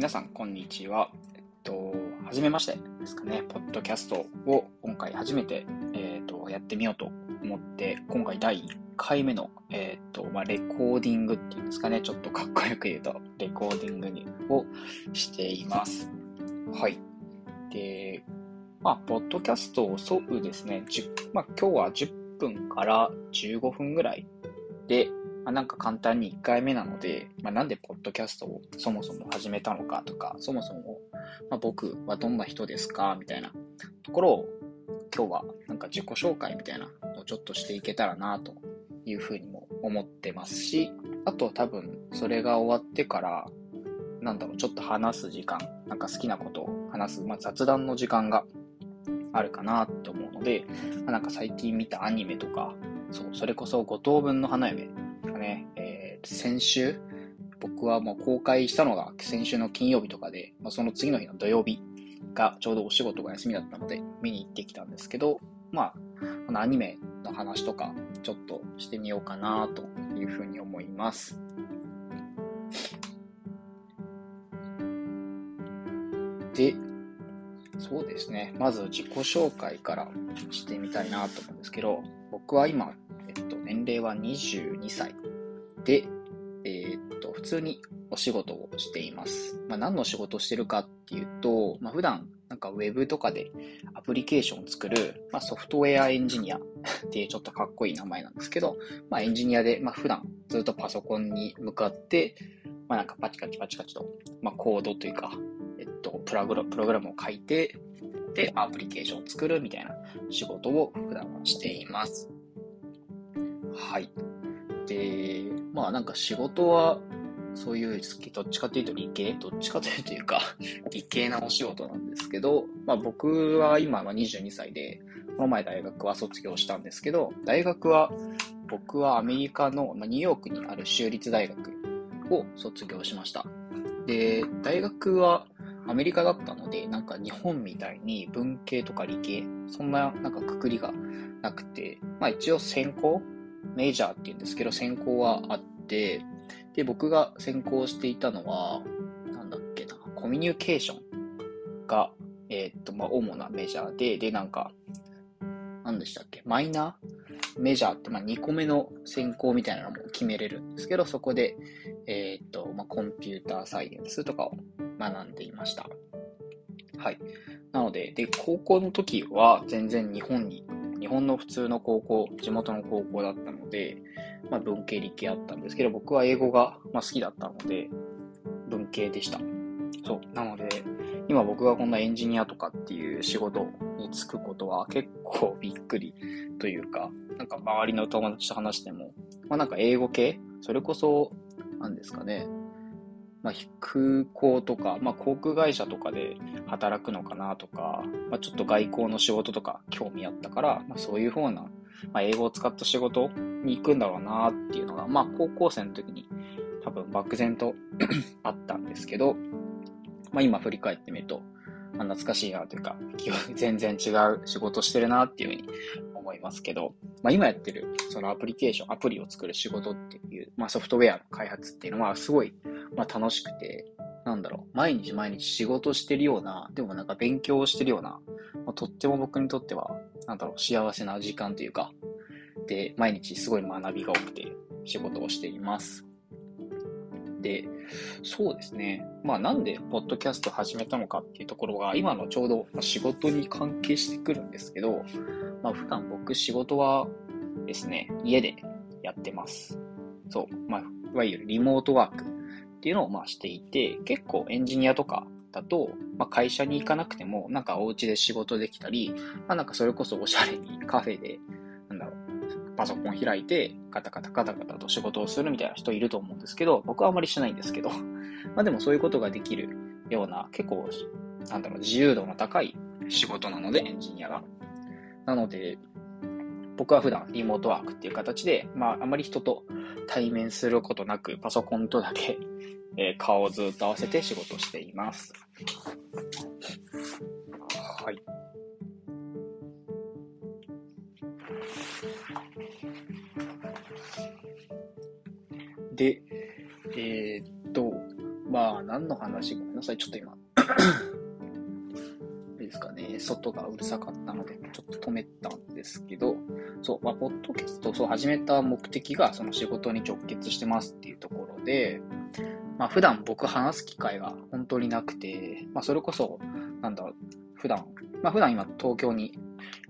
皆さん、こんにちは。えっと、はじめましてですかね。ポッドキャストを今回初めて、えっと、やってみようと思って、今回第1回目の、えっと、まあ、レコーディングっていうんですかね。ちょっとかっこよく言うと、レコーディングにをしています。はい。で、まあ、ポッドキャストをそうですね、まあ、今日は10分から15分ぐらいで、まあ、なんか簡単に1回目なので、まあ、なんでポッドキャストをそもそも始めたのかとか、そもそも、まあ、僕はどんな人ですかみたいなところを今日はなんか自己紹介みたいなのをちょっとしていけたらなというふうにも思ってますし、あと多分それが終わってから、なんだろう、ちょっと話す時間、なんか好きなことを話す、まあ、雑談の時間があるかなって思うので、まあ、なんか最近見たアニメとか、そう、それこそ五等分の花嫁、先週、僕はもう公開したのが先週の金曜日とかで、まあ、その次の日の土曜日がちょうどお仕事が休みだったので見に行ってきたんですけど、まあ、このアニメの話とかちょっとしてみようかなというふうに思います。で、そうですね。まず自己紹介からしてみたいなと思うんですけど、僕は今、えっと、年齢は22歳で、普通にお仕事をしています。まあ、何の仕事をしてるかっていうと、まあ、普段、なんかウェブとかでアプリケーションを作る、まあ、ソフトウェアエンジニア っていうちょっとかっこいい名前なんですけど、まあ、エンジニアで、まあ、普段ずっとパソコンに向かって、まあ、なんかパチパチパチパチと、まあ、コードというか、えっと、プログラプログラムを書いて、で、アプリケーションを作るみたいな仕事を普段はしています。はい。で、まあなんか仕事は、そういう、どっちかというと理系どっちかというというか 理系なお仕事なんですけど、まあ僕は今は22歳で、この前大学は卒業したんですけど、大学は、僕はアメリカの、まあ、ニューヨークにある州立大学を卒業しました。で、大学はアメリカだったので、なんか日本みたいに文系とか理系、そんななんかくくりがなくて、まあ一応専攻メジャーって言うんですけど、専攻はあって、で、僕が専攻していたのは、なんだっけな、コミュニケーションが、えー、っと、まあ、主なメジャーで、で、なんか、何でしたっけ、マイナーメジャーって、まあ、2個目の専攻みたいなのも決めれるんですけど、そこで、えー、っと、まあ、コンピューターサイエンスとかを学んでいました。はい。なので、で、高校の時は全然日本に日本の普通の高校、地元の高校だったので、まあ、文系理系あったんですけど、僕は英語が、ま、好きだったので、文系でした。そう。なので、今僕がこんなエンジニアとかっていう仕事に就くことは結構びっくりというか、なんか周りの友達と話しても、まあなんか英語系それこそ、なんですかね。まあ、空港とか、まあ、航空会社とかで働くのかなとか、まあ、ちょっと外交の仕事とか興味あったから、まあ、そういう方な、まあ、英語を使った仕事に行くんだろうなっていうのが、まあ、高校生の時に多分漠然と あったんですけど、まあ、今振り返ってみると、まあ、懐かしいなというか、全然違う仕事してるなっていうふうに思いますけど、まあ、今やってるそのアプリケーション、アプリを作る仕事っていう、まあ、ソフトウェアの開発っていうのはすごいまあ、楽しくて、なんだろう、毎日毎日仕事してるような、でもなんか勉強してるような、まあ、とっても僕にとっては、なんだろう、幸せな時間というか、で、毎日すごい学びが多くて仕事をしています。で、そうですね。まあなんでポッドキャスト始めたのかっていうところが、今のちょうど仕事に関係してくるんですけど、まあ普段僕仕事はですね、家でやってます。そう。まあ、いわゆるリモートワークっていうのをまあしていて、結構エンジニアとかだと、まあ、会社に行かなくても、なんかお家で仕事できたり、まあ、なんかそれこそおしゃれにカフェで、なんだろう、パソコン開いて、カタカタカタカタと仕事をするみたいな人いると思うんですけど、僕はあまりしないんですけど、まあでもそういうことができるような、結構、なんだろう、自由度の高い仕事なので、エンジニアが。なので、僕は普段リモートワークっていう形で、まああまり人と対面することなく、パソコンとだけえー、顔をずっと合わせて仕事しています。はい。で、えー、っと、まあ、何の話？かな。なさい、ちょっと今。ですかね。外がうるさかったので、ちょっと止めたんですけど、そう、まあ、ポッドキャストをそう始めた目的が、その仕事に直結してますっていうところで、まあ、普段僕話す機会が本当になくて、まあ、それこそ、なんだろう、普段、まあ、普段今東京に、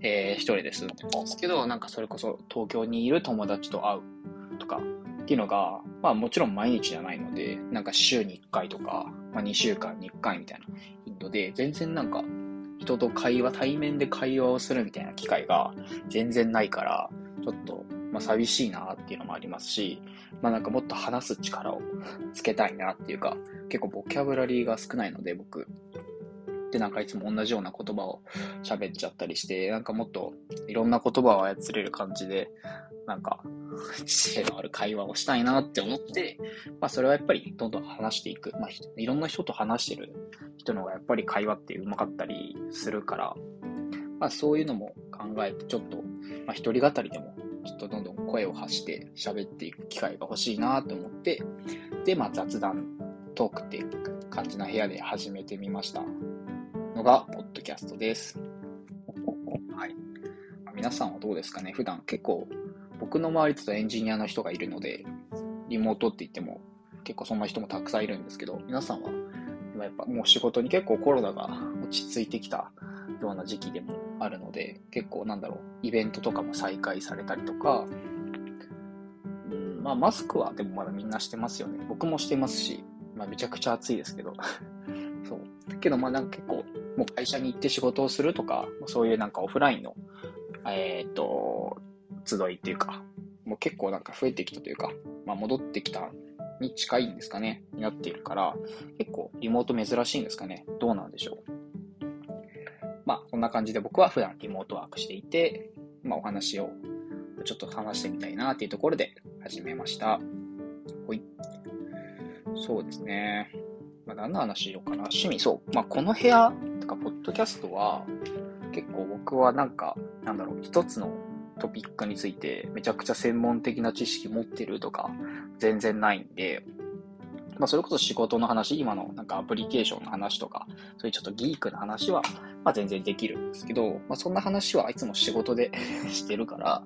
えー、一人で住んでるんですけど、なんかそれこそ東京にいる友達と会うとかっていうのが、まあもちろん毎日じゃないので、なんか週に1回とか、まあ2週間に1回みたいな頻度で、全然なんか人と会話、対面で会話をするみたいな機会が全然ないから、ちょっと、まあ寂しいなっていうのもありますし、まあなんかもっと話す力をつけたいなっていうか、結構ボキャブラリーが少ないので僕、でなんかいつも同じような言葉を喋っちゃったりして、なんかもっといろんな言葉を操れる感じで、なんか、知恵のある会話をしたいなって思って、まあそれはやっぱりどんどん話していく。まあいろんな人と話してる人の方がやっぱり会話って上手かったりするから、まあそういうのも考えてちょっと、まあ一人語りでもちょっとどんどん声を発して喋っていく機会が欲しいなと思って、で、まあ雑談トークっていう感じの部屋で始めてみました。のが、ポッドキャストです。はい。皆さんはどうですかね？普段結構、僕の周りだとエンジニアの人がいるので、リモートって言っても結構そんな人もたくさんいるんですけど、皆さんは今やっぱもう仕事に結構コロナが落ち着いてきたような時期でもあるので、結構なんだろう、イベントとかも再開されたりとか、うん、まあマスクはでもまだみんなしてますよね。僕もしてますし、まあめちゃくちゃ暑いですけど。そう。けどまあなんか結構もう会社に行って仕事をするとか、そういうなんかオフラインの、えっ、と、集いっていうか、もう結構なんか増えてきたというか、まあ戻ってきたに近いんですかね、になっているから、結構リモート珍しいんですかね。どうなんでしょう。まあ、こんな感じで僕は普段リモートワークしていて、まあお話をちょっと話してみたいなっていうところで始めました。ほい。そうですね。まあ、何の話しようかな。趣味、そう。まあ、この部屋か、ポッドキャストは、結構僕はなんか、なんだろう、一つのトピックについてめちゃくちゃ専門的な知識持ってるとか、全然ないんで、まあ、それこそ仕事の話、今のなんかアプリケーションの話とか、そういうちょっとギークな話は、まあ、全然できるんですけど、まあ、そんな話はいつも仕事で してるから、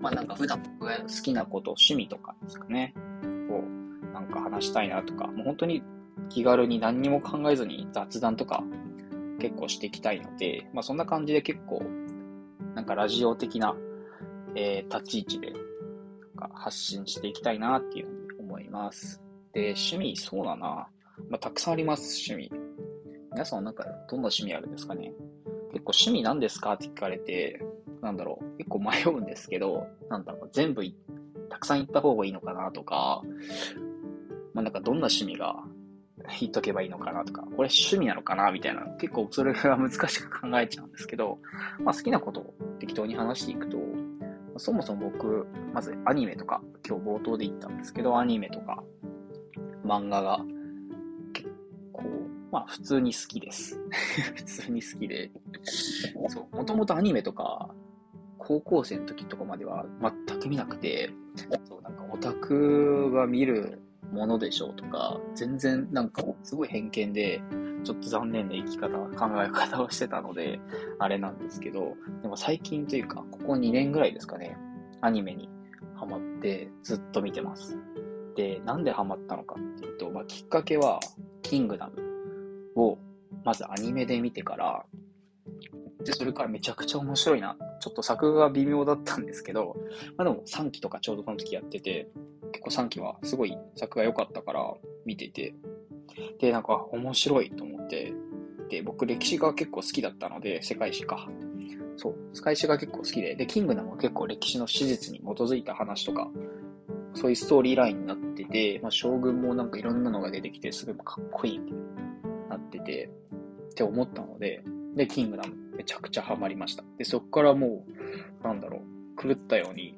まあ、なんか普段僕が好きなこと、趣味とかですかね、をなんか話したいなとか、もう本当に気軽に何にも考えずに雑談とか結構していきたいので、まあそんな感じで結構、なんかラジオ的な、えー、立ち位置でなんか発信していきたいなっていうふうに思います。で、趣味、そうだな。まあたくさんあります、趣味。皆さんなんかどんな趣味あるんですかね？結構趣味何ですか？って聞かれて、なんだろう、結構迷うんですけど、なんだろう、全部たくさん言った方がいいのかなとか、まあなんかどんな趣味が言っとけばいいのかなとか、これ趣味なのかなみたいな、結構それが難しく考えちゃうんですけど、まあ好きなことを適当に話していくと、そもそも僕、まずアニメとか、今日冒頭で言ったんですけど、アニメとか、漫画が結構、まあ普通に好きです。普通に好きで、そう、もともとアニメとか、高校生の時とかまでは全く見なくて、そう、なんかオタクが見るものでしょうとか、全然なんかすごい偏見で、ちょっと残念な生き方、考え方をしてたので、あれなんですけど、でも最近というか、ここ2年ぐらいですかね、アニメにハマってずっと見てます。で、なんでハマったのかっていうと、まあ、きっかけは、キングダムを、まずアニメで見てから、で、それからめちゃくちゃ面白いな。ちょっと作画が微妙だったんですけど、まあでも3期とかちょうどこの時やってて、結構3期はすごい作が良かったから見てて、で、なんか面白いと思って、で、僕歴史が結構好きだったので、世界史か。そう、世界史が結構好きで、で、キングダムは結構歴史の史実に基づいた話とか、そういうストーリーラインになってて、まあ、将軍もなんかいろんなのが出てきて、すごいかっこいいみたいになってて、って思ったので、で、キングダムめちゃくちゃハマりました。で、そっからもう、なんだろう、狂ったように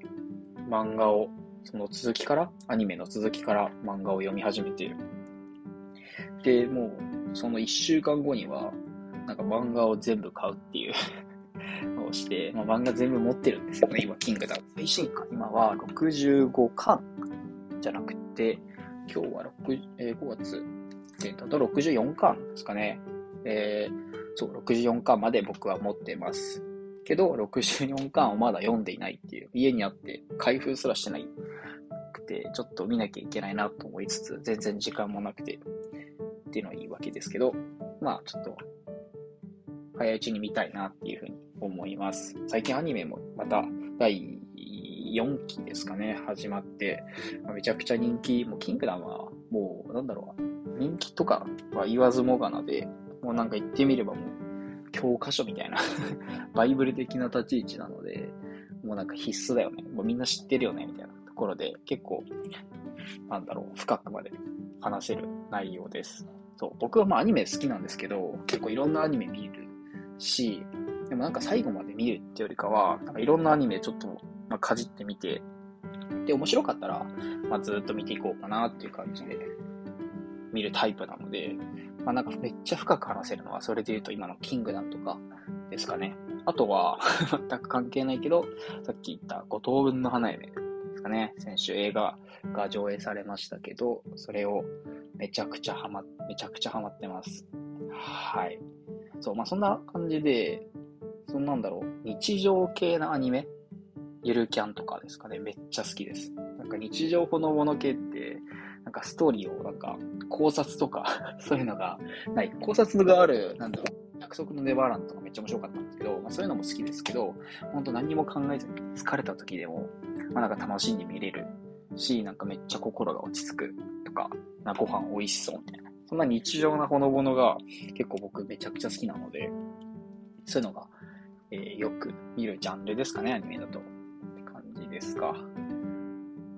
漫画をその続きから、アニメの続きから漫画を読み始めて、で、もう、その一週間後には、なんか漫画を全部買うっていう のをして、まあ、漫画全部持ってるんですよね、今、キングダム。最新刊、今は65巻じゃなくて、今日は6、えー、5月点だと64巻ですかね。えー、そう、64巻まで僕は持ってます。けど、64巻をまだ読んでいないっていう、家にあって開封すらしてないくて、ちょっと見なきゃいけないなと思いつつ、全然時間もなくて、っていうのはいいわけですけど、まあ、ちょっと、早いうちに見たいなっていうふうに思います。最近アニメもまた第4期ですかね、始まって、めちゃくちゃ人気、もうキングダムはもう、なんだろう、人気とかは言わずもがなで、もうなんか言ってみればもう、教科書みたいな バイブル的な立ち位置なので、もうなんか必須だよね。もうみんな知ってるよね、みたいなところで、結構、なんだろう、深くまで話せる内容です。そう、僕はまあアニメ好きなんですけど、結構いろんなアニメ見るし、でもなんか最後まで見るってよりかは、なんかいろんなアニメちょっと、ま、かじってみて、で、面白かったら、まあ、ずっと見ていこうかなっていう感じで見るタイプなので、まあ、なんかめっちゃ深く話せるのは、それで言うと今のキングダムとかですかね。あとは 全く関係ないけど、さっき言った五等分の花嫁ですかね。先週映画が上映されましたけど、それをめちゃくちゃハマ、めちゃくちゃハマってます。はい。そう、まあそんな感じで、そんなんだろう、日常系なアニメ？ゆるキャンとかですかね、めっちゃ好きです。なんか日常ほのもの系って、なんかストーリーをなんか考察とか そういうのがない。考察がある、なんだろう、約束のネバーランドとかめっちゃ面白かったんですけど、まあ、そういうのも好きですけど、ほんと何も考えずに疲れた時でも、まあ、なんか楽しんで見れるし、なんかめっちゃ心が落ち着くとか、なご飯美味しそうみたいな。そんな日常なほのぼのが結構僕めちゃくちゃ好きなので、そういうのが、えー、よく見るジャンルですかね、アニメだと。って感じですか。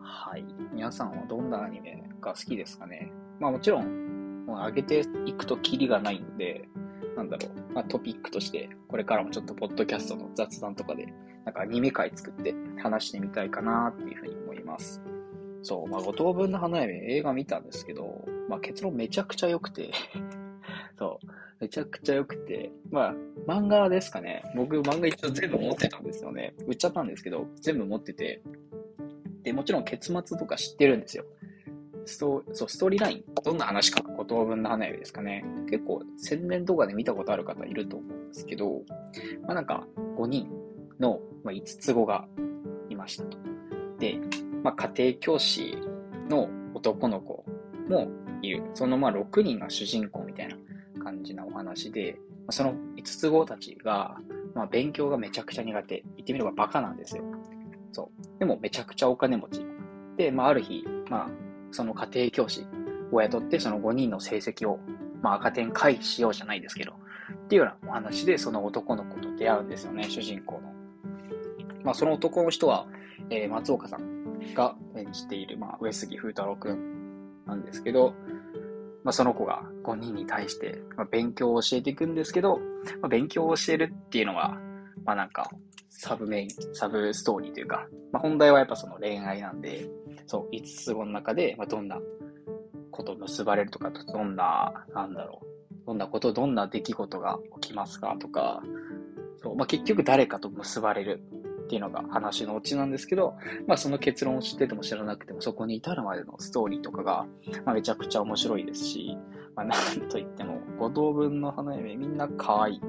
はい。皆さんはどんなアニメが好きですかね？まあもちろん、上げていくとキリがないので、なんだろう、まあトピックとして、これからもちょっとポッドキャストの雑談とかで、なんかアニメ会作って話してみたいかなっていうふうに思います。そう、まあ五等分の花嫁映画見たんですけど、まあ結論めちゃくちゃ良くて そう、めちゃくちゃ良くて、まあ漫画ですかね。僕漫画一応全部持ってたんですよね。売っちゃったんですけど、全部持ってて、で、もちろん結末とか知ってるんですよ。ストそうストーリーライン、どんな話か、五等分の花嫁ですかね。結構、宣伝とかで見たことある方いると思うんですけど、まあなんか、5人の、まあ、5つ子がいましたと。で、まあ家庭教師の男の子もいる。そのまあ6人が主人公みたいな感じなお話で、その5つ子たちが、まあ勉強がめちゃくちゃ苦手。言ってみればバカなんですよ。そう。でもめちゃくちゃお金持ち。で、まあある日、まあその家庭教師を雇ってその5人の成績を、まあ赤点回避しようじゃないですけど、っていうようなお話でその男の子と出会うんですよね、主人公の。まあその男の人は、えー、松岡さんが演じている、まあ上杉風太郎くんなんですけど、まあ、その子が5人に対して、まあ、勉強を教えていくんですけど、まあ、勉強を教えるっていうのは、まあなんか、サブメイン、サブストーリーというか、まあ、本題はやっぱその恋愛なんで、そう、5つ子の中で、まあ、どんなこと結ばれるとか、どんな、なんだろう、どんなこと、どんな出来事が起きますかとか、そう、まあ、結局誰かと結ばれるっていうのが話のオチなんですけど、まあその結論を知ってても知らなくてもそこに至るまでのストーリーとかが、まあ、めちゃくちゃ面白いですし、まあなんといっても5等分の花嫁みんな可愛い。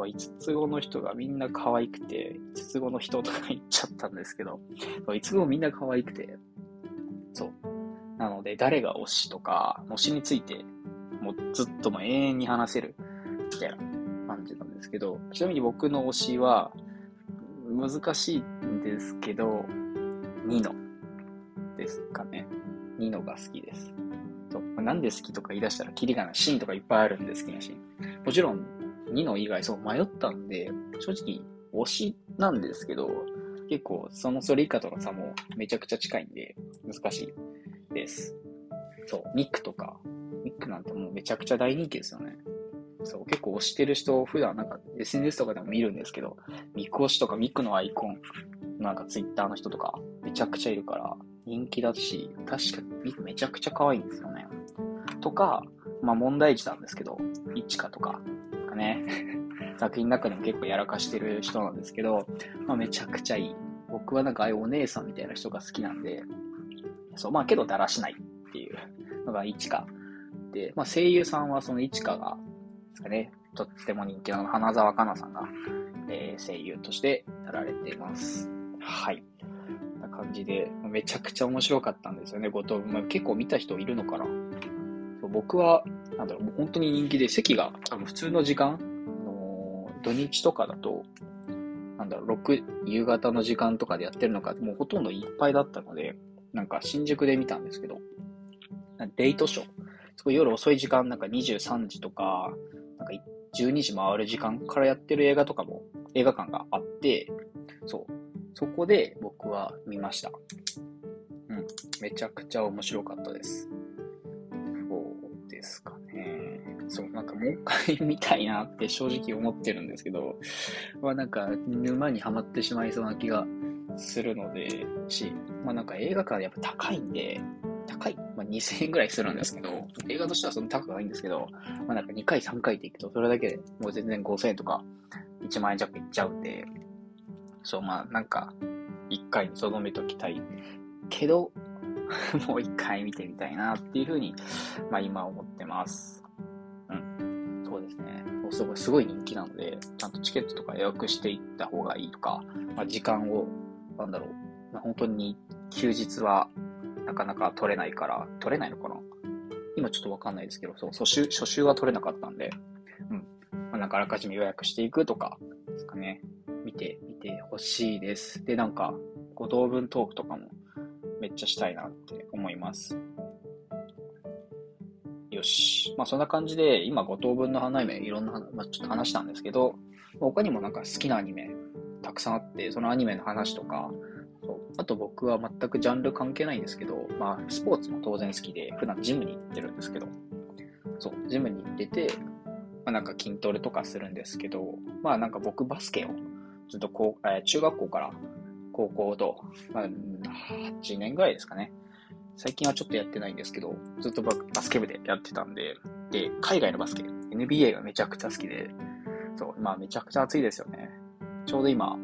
そう、5つ子の人がみんな可愛くて、5つ子の人とか言っちゃったんですけど、そう5つ子みんな可愛くて、そう。なので、誰が推しとか、推しについて、もうずっとも永遠に話せる、みたいな感じなんですけど、ちなみに僕の推しは、難しいんですけど、ニノですかね。ニノが好きです。そう。なんで好きとか言い出したらキリがないシーンとかいっぱいあるんで好きなシーン。もちろん2の以外、そう迷ったんで、正直推しなんですけど、結構そのそれ以下との差もめちゃくちゃ近いんで、難しいです。そう、ミックとか、ミックなんてもうめちゃくちゃ大人気ですよね。そう、結構推してる人、普段なんか SNS とかでも見るんですけど、ミック推しとかミックのアイコン、なんか Twitter の人とかめちゃくちゃいるから人気だし、確かにミックめちゃくちゃ可愛いんですよね。とか、まあ問題児なんですけど、イチカとか、かね。作品の中でも結構やらかしてる人なんですけど、まあ、めちゃくちゃいい。僕はなんかああいうお姉さんみたいな人が好きなんで、そう、まあけどだらしないっていうのが1かて、まあ、声優さんはその市川が、ですかね、とっても人気の花澤香菜さんが、えー、声優としてやられています。はい。な感じで、めちゃくちゃ面白かったんですよね、後藤まあ、結構見た人いるのかな僕は、なんだろう、本当に人気で、席が、あの普通の時間、あの土日とかだと、なんだろう、6、夕方の時間とかでやってるのか、もうほとんどいっぱいだったので、なんか新宿で見たんですけど、デートショー。すごい夜遅い時間、なんか23時とか、なんか12時回る時間からやってる映画とかも、映画館があって、そう。そこで僕は見ました。うん。めちゃくちゃ面白かったです。ですかね。そう、なんかもう一回見たいなって正直思ってるんですけど、まあなんか沼にはまってしまいそうな気がするので、し、まあなんか映画館やっぱ高いんで、高い、まあ、2000円ぐらいするんですけど、映画としてはそんな高くないんですけど、まあなんか2回3回っていくと、それだけでもう全然5000円とか1万円弱いっちゃうんで、そう、まあなんか、1回に留めときたいけど、もう1回見てみたいなっていうふうに、まあ今思ってます。うん。そうですね。すごい、すごい人気なので、ちゃんとチケットとか予約していった方がいいとか、まあ時間を、なんだろう、まあ、本当に休日はなかなか取れないから、取れないのかな？今ちょっとわかんないですけど、そう、初週、初週は取れなかったんで、うん。まあ、なんかあらかじめ予約していくとか、ですかね。見て、見てほしいです。で、なんか、五等分トークとかもめっちゃしたいなって思います。よし。まあそんな感じで、今五等分の花嫁いろんな、まあ、ちょっと話したんですけど、他にもなんか好きなアニメたくさんあって、そのアニメの話とか、あと僕は全くジャンル関係ないんですけど、まあ、スポーツも当然好きで、普段ジムに行ってるんですけど、そう、ジムに行ってて、まあ、なんか筋トレとかするんですけど、まあなんか僕バスケをずっとこう、えー、中学校から高校と、まあ、8年ぐらいですかね。最近はちょっとやってないんですけど、ずっとバスケ部でやってたんで、で、海外のバスケ、NBA がめちゃくちゃ好きで、そう、まあめちゃくちゃ熱いですよね。ちょうど今、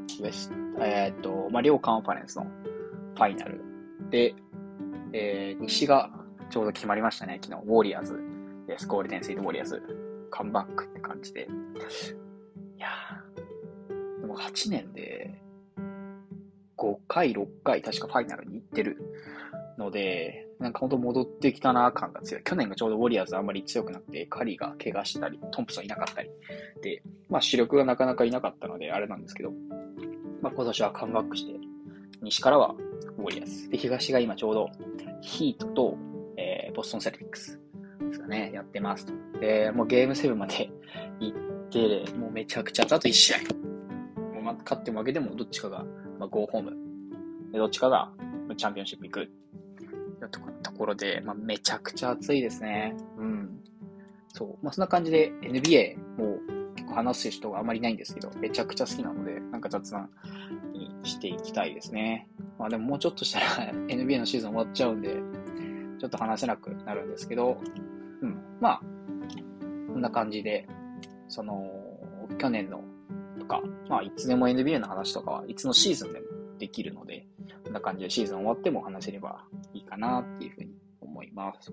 えー、っと、まあ、両カンファレンスのファイナルで、えー、西がちょうど決まりましたね、昨日。ウォリアーズです。ゴールデンスイートウォリアーズ。カムバックって感じで。いや、でも8年で、5回、6回、確かファイナルに行ってるので、なんかほんと戻ってきたな感が強い。去年がちょうどウォリアーズあんまり強くなくて、カリーが怪我したり、トンプソンいなかったり。で、まあ主力がなかなかいなかったので、あれなんですけど、まあ、今年はカムバックして、西からはウォリアーズ。で、東が今ちょうどヒートと、えー、ボストンセルティックスですかね、やってますと。で、もうゲーム7まで行って、もうめちゃくちゃ、あと1試合。もう勝って負けてもどっちかが、まあ、ゴーホーム。で、どっちかがチャンピオンシップ行く。ところで、まあ、めちゃくちゃ熱いですね。うん。そう。まあ、そんな感じで NBA も結構話す人があまりいないんですけど、めちゃくちゃ好きなので、なんか雑談にしていきたいですね。まあでももうちょっとしたら NBA のシーズン終わっちゃうんで、ちょっと話せなくなるんですけど、うん。まあ、こんな感じで、その、去年のとか、まあいつでも NBA の話とかはいつのシーズンでもできるので、こんな感じでシーズン終わっても話せればいいかなっていうふうに思います。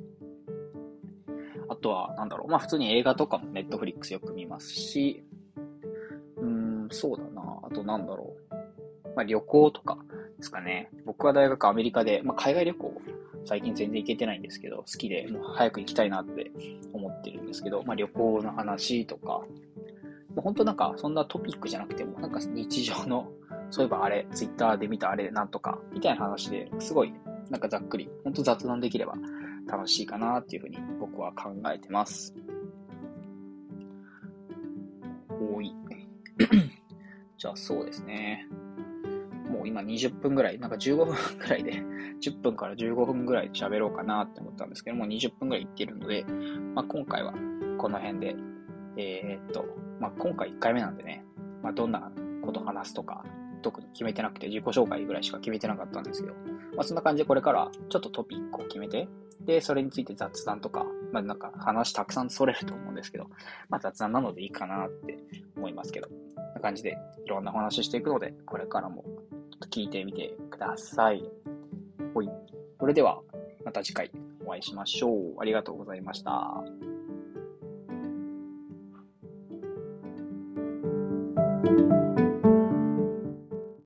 あとは、なんだろう。まあ普通に映画とかもネットフリックスよく見ますし、うん、そうだな。あとなんだろう。まあ旅行とかですかね。僕は大学アメリカで、まあ海外旅行、最近全然行けてないんですけど、好きで、もう早く行きたいなって思ってるんですけど、まあ旅行の話とか、本当なんかそんなトピックじゃなくても、なんか日常の、そういえばあれ、ツイッターで見たあれなんとか、みたいな話ですごい、なんかざっくり、本当雑談できれば楽しいかなっていうふうに僕は考えてます。多い。じゃあそうですね。もう今20分ぐらい、なんか15分ぐらいで、10分から15分ぐらい喋ろうかなって思ったんですけども、20分ぐらいいってるので、まあ、今回はこの辺で、えー、っと、まあ、今回1回目なんでね、まあ、どんなこと話すとか、特に決めてなくて、自己紹介ぐらいしか決めてなかったんですけど、まあ、そんな感じでこれからちょっとトピックを決めて、で、それについて雑談とか、まあなんか話たくさんそれると思うんですけど、まあ雑談なのでいいかなって思いますけど、こんな感じでいろんな話していくので、これからも聞いてみてください。ほい。それでは、また次回お会いしましょう。ありがとうございました。Música